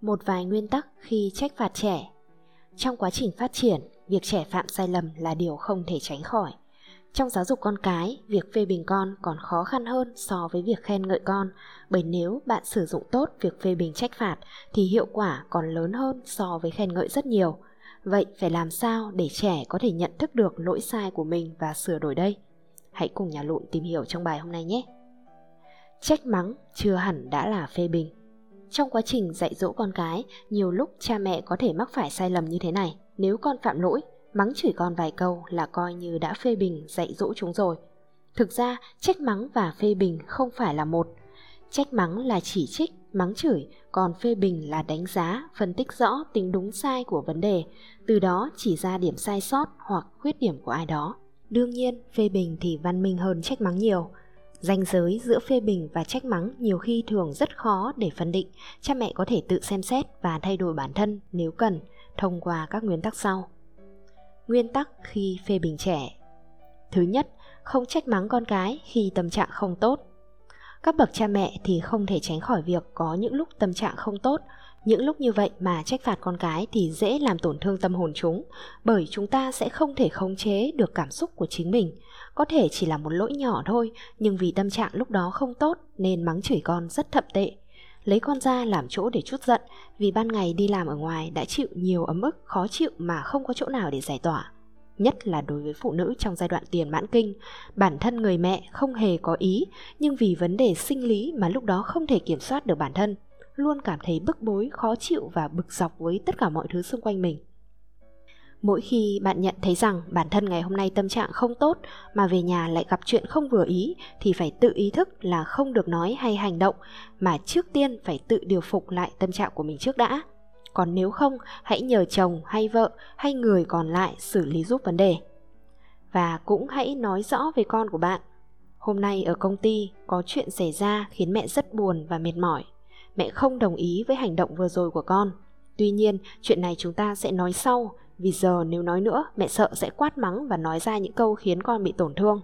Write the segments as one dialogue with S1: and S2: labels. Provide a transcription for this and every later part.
S1: Một vài nguyên tắc khi trách phạt trẻ. Trong quá trình phát triển, việc trẻ phạm sai lầm là điều không thể tránh khỏi. Trong giáo dục con cái, việc phê bình con còn khó khăn hơn so với việc khen ngợi con, bởi nếu bạn sử dụng tốt việc phê bình trách phạt thì hiệu quả còn lớn hơn so với khen ngợi rất nhiều. Vậy phải làm sao để trẻ có thể nhận thức được lỗi sai của mình và sửa đổi đây? Hãy cùng nhà lụn tìm hiểu trong bài hôm nay nhé. Trách mắng chưa hẳn đã là phê bình. Trong quá trình dạy dỗ con cái, nhiều lúc cha mẹ có thể mắc phải sai lầm như thế này. Nếu con phạm lỗi, mắng chửi con vài câu là coi như đã phê bình dạy dỗ chúng rồi. Thực ra, trách mắng và phê bình không phải là một. Trách mắng là chỉ trích, mắng chửi, còn phê bình là đánh giá, phân tích rõ tính đúng sai của vấn đề, từ đó chỉ ra điểm sai sót hoặc khuyết điểm của ai đó. Đương nhiên, phê bình thì văn minh hơn trách mắng nhiều. Ranh giới giữa phê bình và trách mắng nhiều khi thường rất khó để phân định, cha mẹ có thể tự xem xét và thay đổi bản thân nếu cần thông qua các nguyên tắc sau. Nguyên tắc khi phê bình trẻ Thứ nhất, không trách mắng con cái khi tâm trạng không tốt. Các bậc cha mẹ thì không thể tránh khỏi việc có những lúc tâm trạng không tốt, những lúc như vậy mà trách phạt con cái thì dễ làm tổn thương tâm hồn chúng, bởi chúng ta sẽ không thể khống chế được cảm xúc của chính mình. Có thể chỉ là một lỗi nhỏ thôi, nhưng vì tâm trạng lúc đó không tốt nên mắng chửi con rất thậm tệ. Lấy con ra làm chỗ để chút giận vì ban ngày đi làm ở ngoài đã chịu nhiều ấm ức, khó chịu mà không có chỗ nào để giải tỏa nhất là đối với phụ nữ trong giai đoạn tiền mãn kinh. Bản thân người mẹ không hề có ý, nhưng vì vấn đề sinh lý mà lúc đó không thể kiểm soát được bản thân, luôn cảm thấy bức bối, khó chịu và bực dọc với tất cả mọi thứ xung quanh mình. Mỗi khi bạn nhận thấy rằng bản thân ngày hôm nay tâm trạng không tốt mà về nhà lại gặp chuyện không vừa ý thì phải tự ý thức là không được nói hay hành động mà trước tiên phải tự điều phục lại tâm trạng của mình trước đã. Còn nếu không, hãy nhờ chồng hay vợ hay người còn lại xử lý giúp vấn đề. Và cũng hãy nói rõ về con của bạn. Hôm nay ở công ty có chuyện xảy ra khiến mẹ rất buồn và mệt mỏi. Mẹ không đồng ý với hành động vừa rồi của con. Tuy nhiên, chuyện này chúng ta sẽ nói sau, vì giờ nếu nói nữa, mẹ sợ sẽ quát mắng và nói ra những câu khiến con bị tổn thương.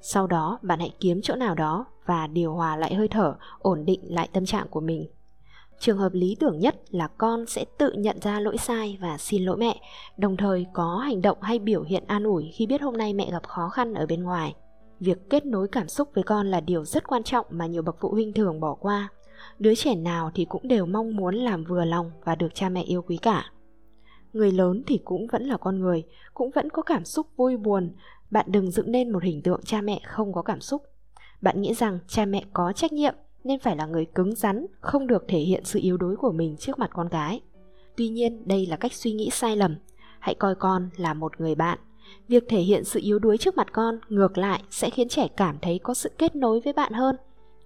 S1: Sau đó, bạn hãy kiếm chỗ nào đó và điều hòa lại hơi thở, ổn định lại tâm trạng của mình Trường hợp lý tưởng nhất là con sẽ tự nhận ra lỗi sai và xin lỗi mẹ, đồng thời có hành động hay biểu hiện an ủi khi biết hôm nay mẹ gặp khó khăn ở bên ngoài. Việc kết nối cảm xúc với con là điều rất quan trọng mà nhiều bậc phụ huynh thường bỏ qua. Đứa trẻ nào thì cũng đều mong muốn làm vừa lòng và được cha mẹ yêu quý cả. Người lớn thì cũng vẫn là con người, cũng vẫn có cảm xúc vui buồn. Bạn đừng dựng nên một hình tượng cha mẹ không có cảm xúc. Bạn nghĩ rằng cha mẹ có trách nhiệm nên phải là người cứng rắn, không được thể hiện sự yếu đuối của mình trước mặt con cái. Tuy nhiên, đây là cách suy nghĩ sai lầm. Hãy coi con là một người bạn. Việc thể hiện sự yếu đuối trước mặt con ngược lại sẽ khiến trẻ cảm thấy có sự kết nối với bạn hơn.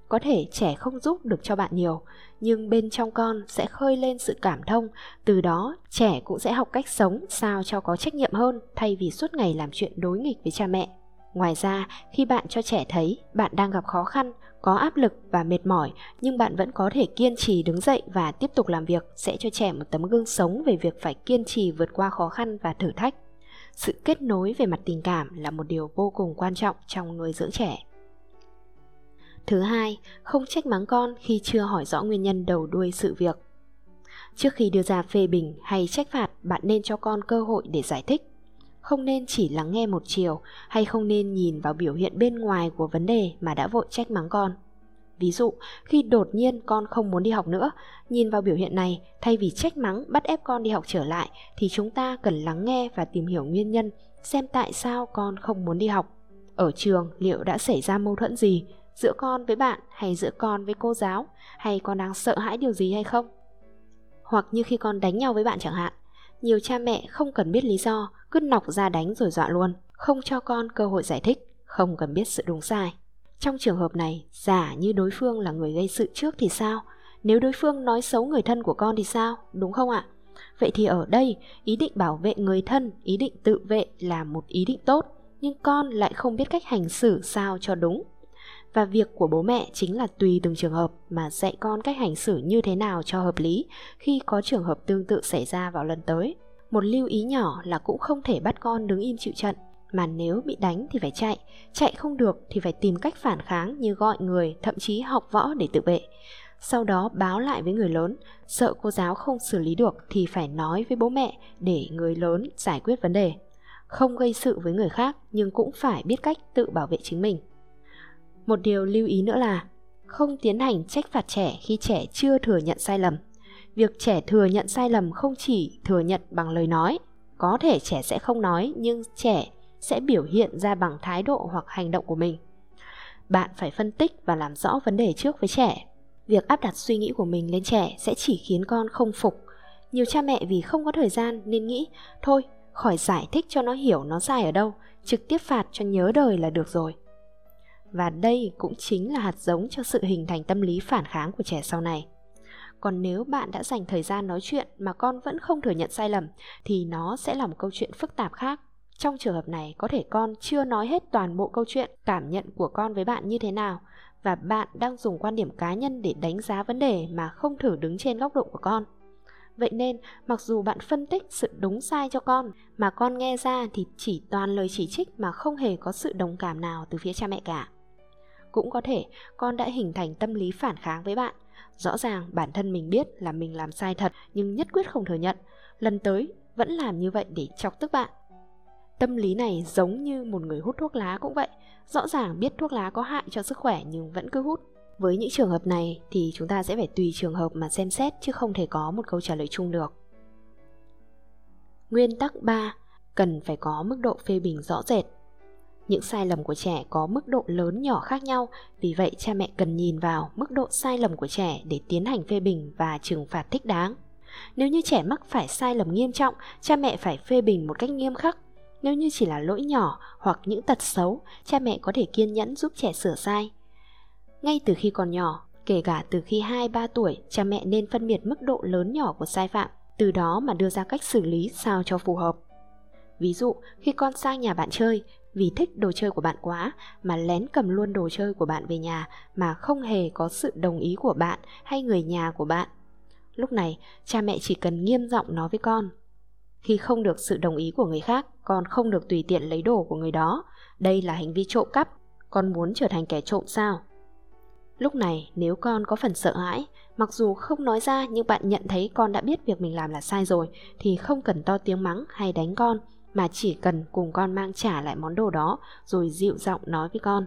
S1: Có thể trẻ không giúp được cho bạn nhiều, nhưng bên trong con sẽ khơi lên sự cảm thông, từ đó trẻ cũng sẽ học cách sống sao cho có trách nhiệm hơn thay vì suốt ngày làm chuyện đối nghịch với cha mẹ. Ngoài ra, khi bạn cho trẻ thấy bạn đang gặp khó khăn, có áp lực và mệt mỏi nhưng bạn vẫn có thể kiên trì đứng dậy và tiếp tục làm việc sẽ cho trẻ một tấm gương sống về việc phải kiên trì vượt qua khó khăn và thử thách. Sự kết nối về mặt tình cảm là một điều vô cùng quan trọng trong nuôi dưỡng trẻ thứ hai không trách mắng con khi chưa hỏi rõ nguyên nhân đầu đuôi sự việc trước khi đưa ra phê bình hay trách phạt bạn nên cho con cơ hội để giải thích không nên chỉ lắng nghe một chiều hay không nên nhìn vào biểu hiện bên ngoài của vấn đề mà đã vội trách mắng con. Ví dụ, khi đột nhiên con không muốn đi học nữa, nhìn vào biểu hiện này, thay vì trách mắng bắt ép con đi học trở lại thì chúng ta cần lắng nghe và tìm hiểu nguyên nhân, xem tại sao con không muốn đi học. Ở trường liệu đã xảy ra mâu thuẫn gì giữa con với bạn hay giữa con với cô giáo hay con đang sợ hãi điều gì hay không? Hoặc như khi con đánh nhau với bạn chẳng hạn, nhiều cha mẹ không cần biết lý do, cứ nọc ra đánh rồi dọa luôn, không cho con cơ hội giải thích, không cần biết sự đúng sai. Trong trường hợp này, giả như đối phương là người gây sự trước thì sao? Nếu đối phương nói xấu người thân của con thì sao? Đúng không ạ? Vậy thì ở đây, ý định bảo vệ người thân, ý định tự vệ là một ý định tốt, nhưng con lại không biết cách hành xử sao cho đúng. Và việc của bố mẹ chính là tùy từng trường hợp mà dạy con cách hành xử như thế nào cho hợp lý khi có trường hợp tương tự xảy ra vào lần tới. Một lưu ý nhỏ là cũng không thể bắt con đứng im chịu trận, mà nếu bị đánh thì phải chạy, chạy không được thì phải tìm cách phản kháng như gọi người, thậm chí học võ để tự vệ. sau đó báo lại với người lớn, sợ cô giáo không xử lý được thì phải nói với bố mẹ để người lớn giải quyết vấn đề. Không gây sự với người khác nhưng cũng phải biết cách tự bảo vệ chính mình. Một điều lưu ý nữa là không tiến hành trách phạt trẻ khi trẻ chưa thừa nhận sai lầm. Việc trẻ thừa nhận sai lầm không chỉ thừa nhận bằng lời nói, có thể trẻ sẽ không nói nhưng trẻ sẽ biểu hiện ra bằng thái độ hoặc hành động của mình. Bạn phải phân tích và làm rõ vấn đề trước với trẻ. Việc áp đặt suy nghĩ của mình lên trẻ sẽ chỉ khiến con không phục. Nhiều cha mẹ vì không có thời gian nên nghĩ, thôi, khỏi giải thích cho nó hiểu nó sai ở đâu, trực tiếp phạt cho nhớ đời là được rồi. Và đây cũng chính là hạt giống cho sự hình thành tâm lý phản kháng của trẻ sau này. Còn nếu bạn đã dành thời gian nói chuyện mà con vẫn không thừa nhận sai lầm thì nó sẽ là một câu chuyện phức tạp khác. Trong trường hợp này có thể con chưa nói hết toàn bộ câu chuyện cảm nhận của con với bạn như thế nào và bạn đang dùng quan điểm cá nhân để đánh giá vấn đề mà không thử đứng trên góc độ của con. Vậy nên, mặc dù bạn phân tích sự đúng sai cho con mà con nghe ra thì chỉ toàn lời chỉ trích mà không hề có sự đồng cảm nào từ phía cha mẹ cả. Cũng có thể con đã hình thành tâm lý phản kháng với bạn. Rõ ràng bản thân mình biết là mình làm sai thật nhưng nhất quyết không thừa nhận. Lần tới vẫn làm như vậy để chọc tức bạn. Tâm lý này giống như một người hút thuốc lá cũng vậy. Rõ ràng biết thuốc lá có hại cho sức khỏe nhưng vẫn cứ hút. Với những trường hợp này thì chúng ta sẽ phải tùy trường hợp mà xem xét chứ không thể có một câu trả lời chung được. Nguyên tắc 3. Cần phải có mức độ phê bình rõ rệt. Những sai lầm của trẻ có mức độ lớn nhỏ khác nhau, vì vậy cha mẹ cần nhìn vào mức độ sai lầm của trẻ để tiến hành phê bình và trừng phạt thích đáng. Nếu như trẻ mắc phải sai lầm nghiêm trọng, cha mẹ phải phê bình một cách nghiêm khắc. Nếu như chỉ là lỗi nhỏ hoặc những tật xấu, cha mẹ có thể kiên nhẫn giúp trẻ sửa sai. Ngay từ khi còn nhỏ, kể cả từ khi 2-3 tuổi, cha mẹ nên phân biệt mức độ lớn nhỏ của sai phạm, từ đó mà đưa ra cách xử lý sao cho phù hợp. Ví dụ, khi con sang nhà bạn chơi, vì thích đồ chơi của bạn quá mà lén cầm luôn đồ chơi của bạn về nhà mà không hề có sự đồng ý của bạn hay người nhà của bạn. Lúc này, cha mẹ chỉ cần nghiêm giọng nói với con. Khi không được sự đồng ý của người khác, con không được tùy tiện lấy đồ của người đó. Đây là hành vi trộm cắp. Con muốn trở thành kẻ trộm sao? Lúc này nếu con có phần sợ hãi, mặc dù không nói ra nhưng bạn nhận thấy con đã biết việc mình làm là sai rồi thì không cần to tiếng mắng hay đánh con mà chỉ cần cùng con mang trả lại món đồ đó rồi dịu giọng nói với con.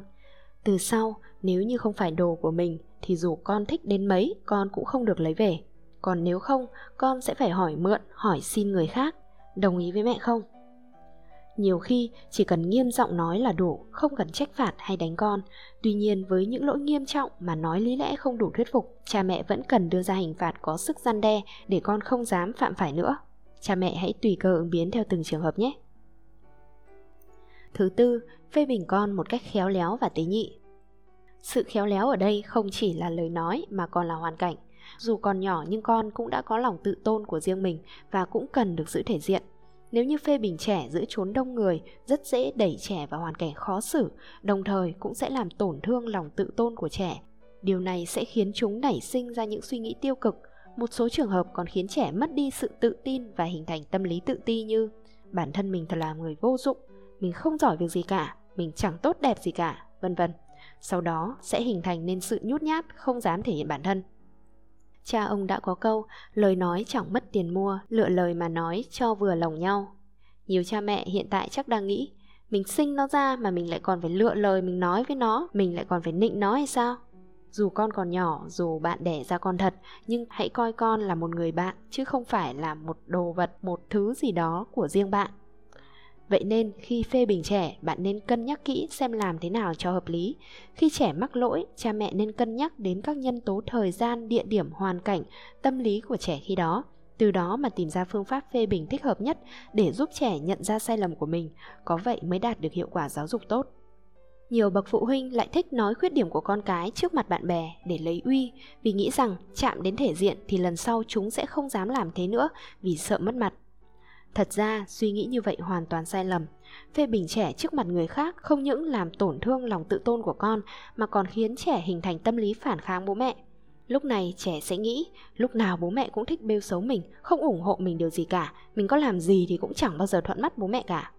S1: Từ sau, nếu như không phải đồ của mình thì dù con thích đến mấy con cũng không được lấy về. Còn nếu không, con sẽ phải hỏi mượn, hỏi xin người khác. Đồng ý với mẹ không? Nhiều khi chỉ cần nghiêm giọng nói là đủ, không cần trách phạt hay đánh con. Tuy nhiên với những lỗi nghiêm trọng mà nói lý lẽ không đủ thuyết phục, cha mẹ vẫn cần đưa ra hình phạt có sức gian đe để con không dám phạm phải nữa. Cha mẹ hãy tùy cơ ứng biến theo từng trường hợp nhé. Thứ tư, phê bình con một cách khéo léo và tế nhị. Sự khéo léo ở đây không chỉ là lời nói mà còn là hoàn cảnh. Dù còn nhỏ nhưng con cũng đã có lòng tự tôn của riêng mình và cũng cần được giữ thể diện. Nếu như phê bình trẻ giữa chốn đông người, rất dễ đẩy trẻ vào hoàn cảnh khó xử, đồng thời cũng sẽ làm tổn thương lòng tự tôn của trẻ. Điều này sẽ khiến chúng nảy sinh ra những suy nghĩ tiêu cực, một số trường hợp còn khiến trẻ mất đi sự tự tin và hình thành tâm lý tự ti như bản thân mình thật là người vô dụng, mình không giỏi việc gì cả, mình chẳng tốt đẹp gì cả, vân vân. Sau đó sẽ hình thành nên sự nhút nhát, không dám thể hiện bản thân. Cha ông đã có câu, lời nói chẳng mất tiền mua, lựa lời mà nói cho vừa lòng nhau. Nhiều cha mẹ hiện tại chắc đang nghĩ, mình sinh nó ra mà mình lại còn phải lựa lời mình nói với nó, mình lại còn phải nịnh nó hay sao? Dù con còn nhỏ, dù bạn đẻ ra con thật, nhưng hãy coi con là một người bạn, chứ không phải là một đồ vật, một thứ gì đó của riêng bạn. Vậy nên khi phê bình trẻ, bạn nên cân nhắc kỹ xem làm thế nào cho hợp lý. Khi trẻ mắc lỗi, cha mẹ nên cân nhắc đến các nhân tố thời gian, địa điểm, hoàn cảnh, tâm lý của trẻ khi đó. Từ đó mà tìm ra phương pháp phê bình thích hợp nhất để giúp trẻ nhận ra sai lầm của mình, có vậy mới đạt được hiệu quả giáo dục tốt. Nhiều bậc phụ huynh lại thích nói khuyết điểm của con cái trước mặt bạn bè để lấy uy vì nghĩ rằng chạm đến thể diện thì lần sau chúng sẽ không dám làm thế nữa vì sợ mất mặt. Thật ra, suy nghĩ như vậy hoàn toàn sai lầm. Phê bình trẻ trước mặt người khác không những làm tổn thương lòng tự tôn của con mà còn khiến trẻ hình thành tâm lý phản kháng bố mẹ. Lúc này trẻ sẽ nghĩ lúc nào bố mẹ cũng thích bêu xấu mình, không ủng hộ mình điều gì cả, mình có làm gì thì cũng chẳng bao giờ thuận mắt bố mẹ cả.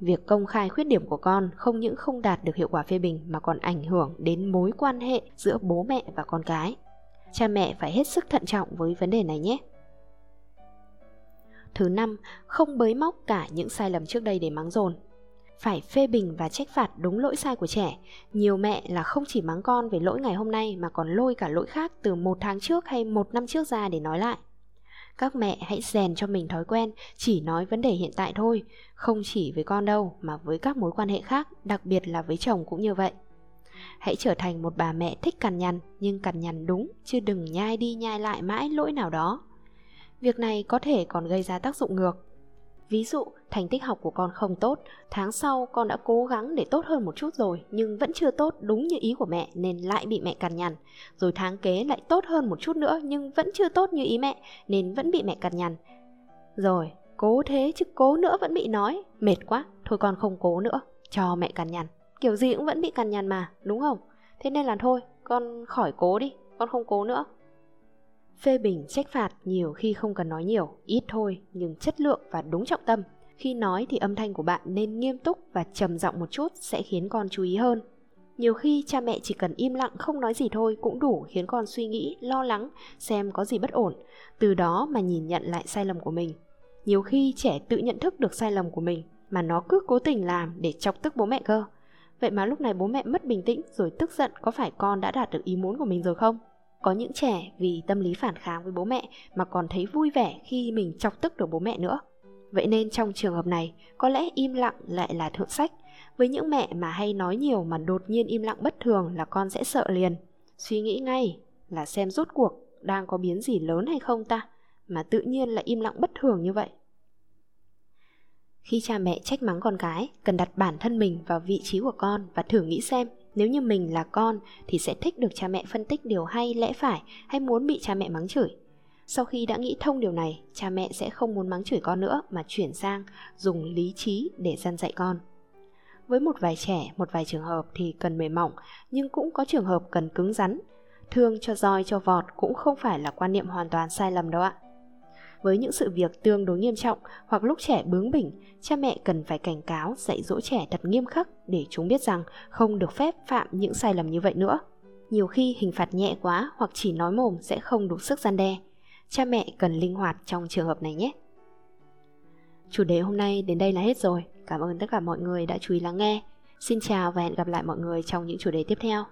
S1: Việc công khai khuyết điểm của con không những không đạt được hiệu quả phê bình mà còn ảnh hưởng đến mối quan hệ giữa bố mẹ và con cái. cha mẹ phải hết sức thận trọng với vấn đề này nhé. Thứ năm, không bới móc cả những sai lầm trước đây để mắng dồn. Phải phê bình và trách phạt đúng lỗi sai của trẻ. Nhiều mẹ là không chỉ mắng con về lỗi ngày hôm nay mà còn lôi cả lỗi khác từ một tháng trước hay một năm trước ra để nói lại. Các mẹ hãy rèn cho mình thói quen chỉ nói vấn đề hiện tại thôi, không chỉ với con đâu mà với các mối quan hệ khác, đặc biệt là với chồng cũng như vậy. Hãy trở thành một bà mẹ thích cằn nhằn nhưng cằn nhằn đúng chứ đừng nhai đi nhai lại mãi lỗi nào đó. Việc này có thể còn gây ra tác dụng ngược. Ví dụ, thành tích học của con không tốt, tháng sau con đã cố gắng để tốt hơn một chút rồi nhưng vẫn chưa tốt đúng như ý của mẹ nên lại bị mẹ cằn nhằn. Rồi tháng kế lại tốt hơn một chút nữa nhưng vẫn chưa tốt như ý mẹ nên vẫn bị mẹ cằn nhằn. Rồi, cố thế chứ cố nữa vẫn bị nói, mệt quá, thôi con không cố nữa, cho mẹ cằn nhằn. Kiểu gì cũng vẫn bị cằn nhằn mà, đúng không? Thế nên là thôi, con khỏi cố đi, con không cố nữa. Phê bình, trách phạt nhiều khi không cần nói nhiều, ít thôi, nhưng chất lượng và đúng trọng tâm. Khi nói thì âm thanh của bạn nên nghiêm túc và trầm giọng một chút sẽ khiến con chú ý hơn. Nhiều khi cha mẹ chỉ cần im lặng không nói gì thôi cũng đủ khiến con suy nghĩ, lo lắng, xem có gì bất ổn, từ đó mà nhìn nhận lại sai lầm của mình. Nhiều khi trẻ tự nhận thức được sai lầm của mình mà nó cứ cố tình làm để chọc tức bố mẹ cơ. Vậy mà lúc này bố mẹ mất bình tĩnh rồi tức giận có phải con đã đạt được ý muốn của mình rồi không? Có những trẻ vì tâm lý phản kháng với bố mẹ mà còn thấy vui vẻ khi mình chọc tức được bố mẹ nữa. Vậy nên trong trường hợp này, có lẽ im lặng lại là thượng sách. Với những mẹ mà hay nói nhiều mà đột nhiên im lặng bất thường là con sẽ sợ liền. Suy nghĩ ngay là xem rốt cuộc đang có biến gì lớn hay không ta, mà tự nhiên là im lặng bất thường như vậy. Khi cha mẹ trách mắng con cái, cần đặt bản thân mình vào vị trí của con và thử nghĩ xem nếu như mình là con thì sẽ thích được cha mẹ phân tích điều hay lẽ phải hay muốn bị cha mẹ mắng chửi. Sau khi đã nghĩ thông điều này, cha mẹ sẽ không muốn mắng chửi con nữa mà chuyển sang dùng lý trí để dân dạy con. Với một vài trẻ, một vài trường hợp thì cần mềm mỏng, nhưng cũng có trường hợp cần cứng rắn. Thương cho roi cho vọt cũng không phải là quan niệm hoàn toàn sai lầm đâu ạ với những sự việc tương đối nghiêm trọng hoặc lúc trẻ bướng bỉnh, cha mẹ cần phải cảnh cáo dạy dỗ trẻ thật nghiêm khắc để chúng biết rằng không được phép phạm những sai lầm như vậy nữa. Nhiều khi hình phạt nhẹ quá hoặc chỉ nói mồm sẽ không đủ sức gian đe. Cha mẹ cần linh hoạt trong trường hợp này nhé. Chủ đề hôm nay đến đây là hết rồi. Cảm ơn tất cả mọi người đã chú ý lắng nghe. Xin chào và hẹn gặp lại mọi người trong những chủ đề tiếp theo.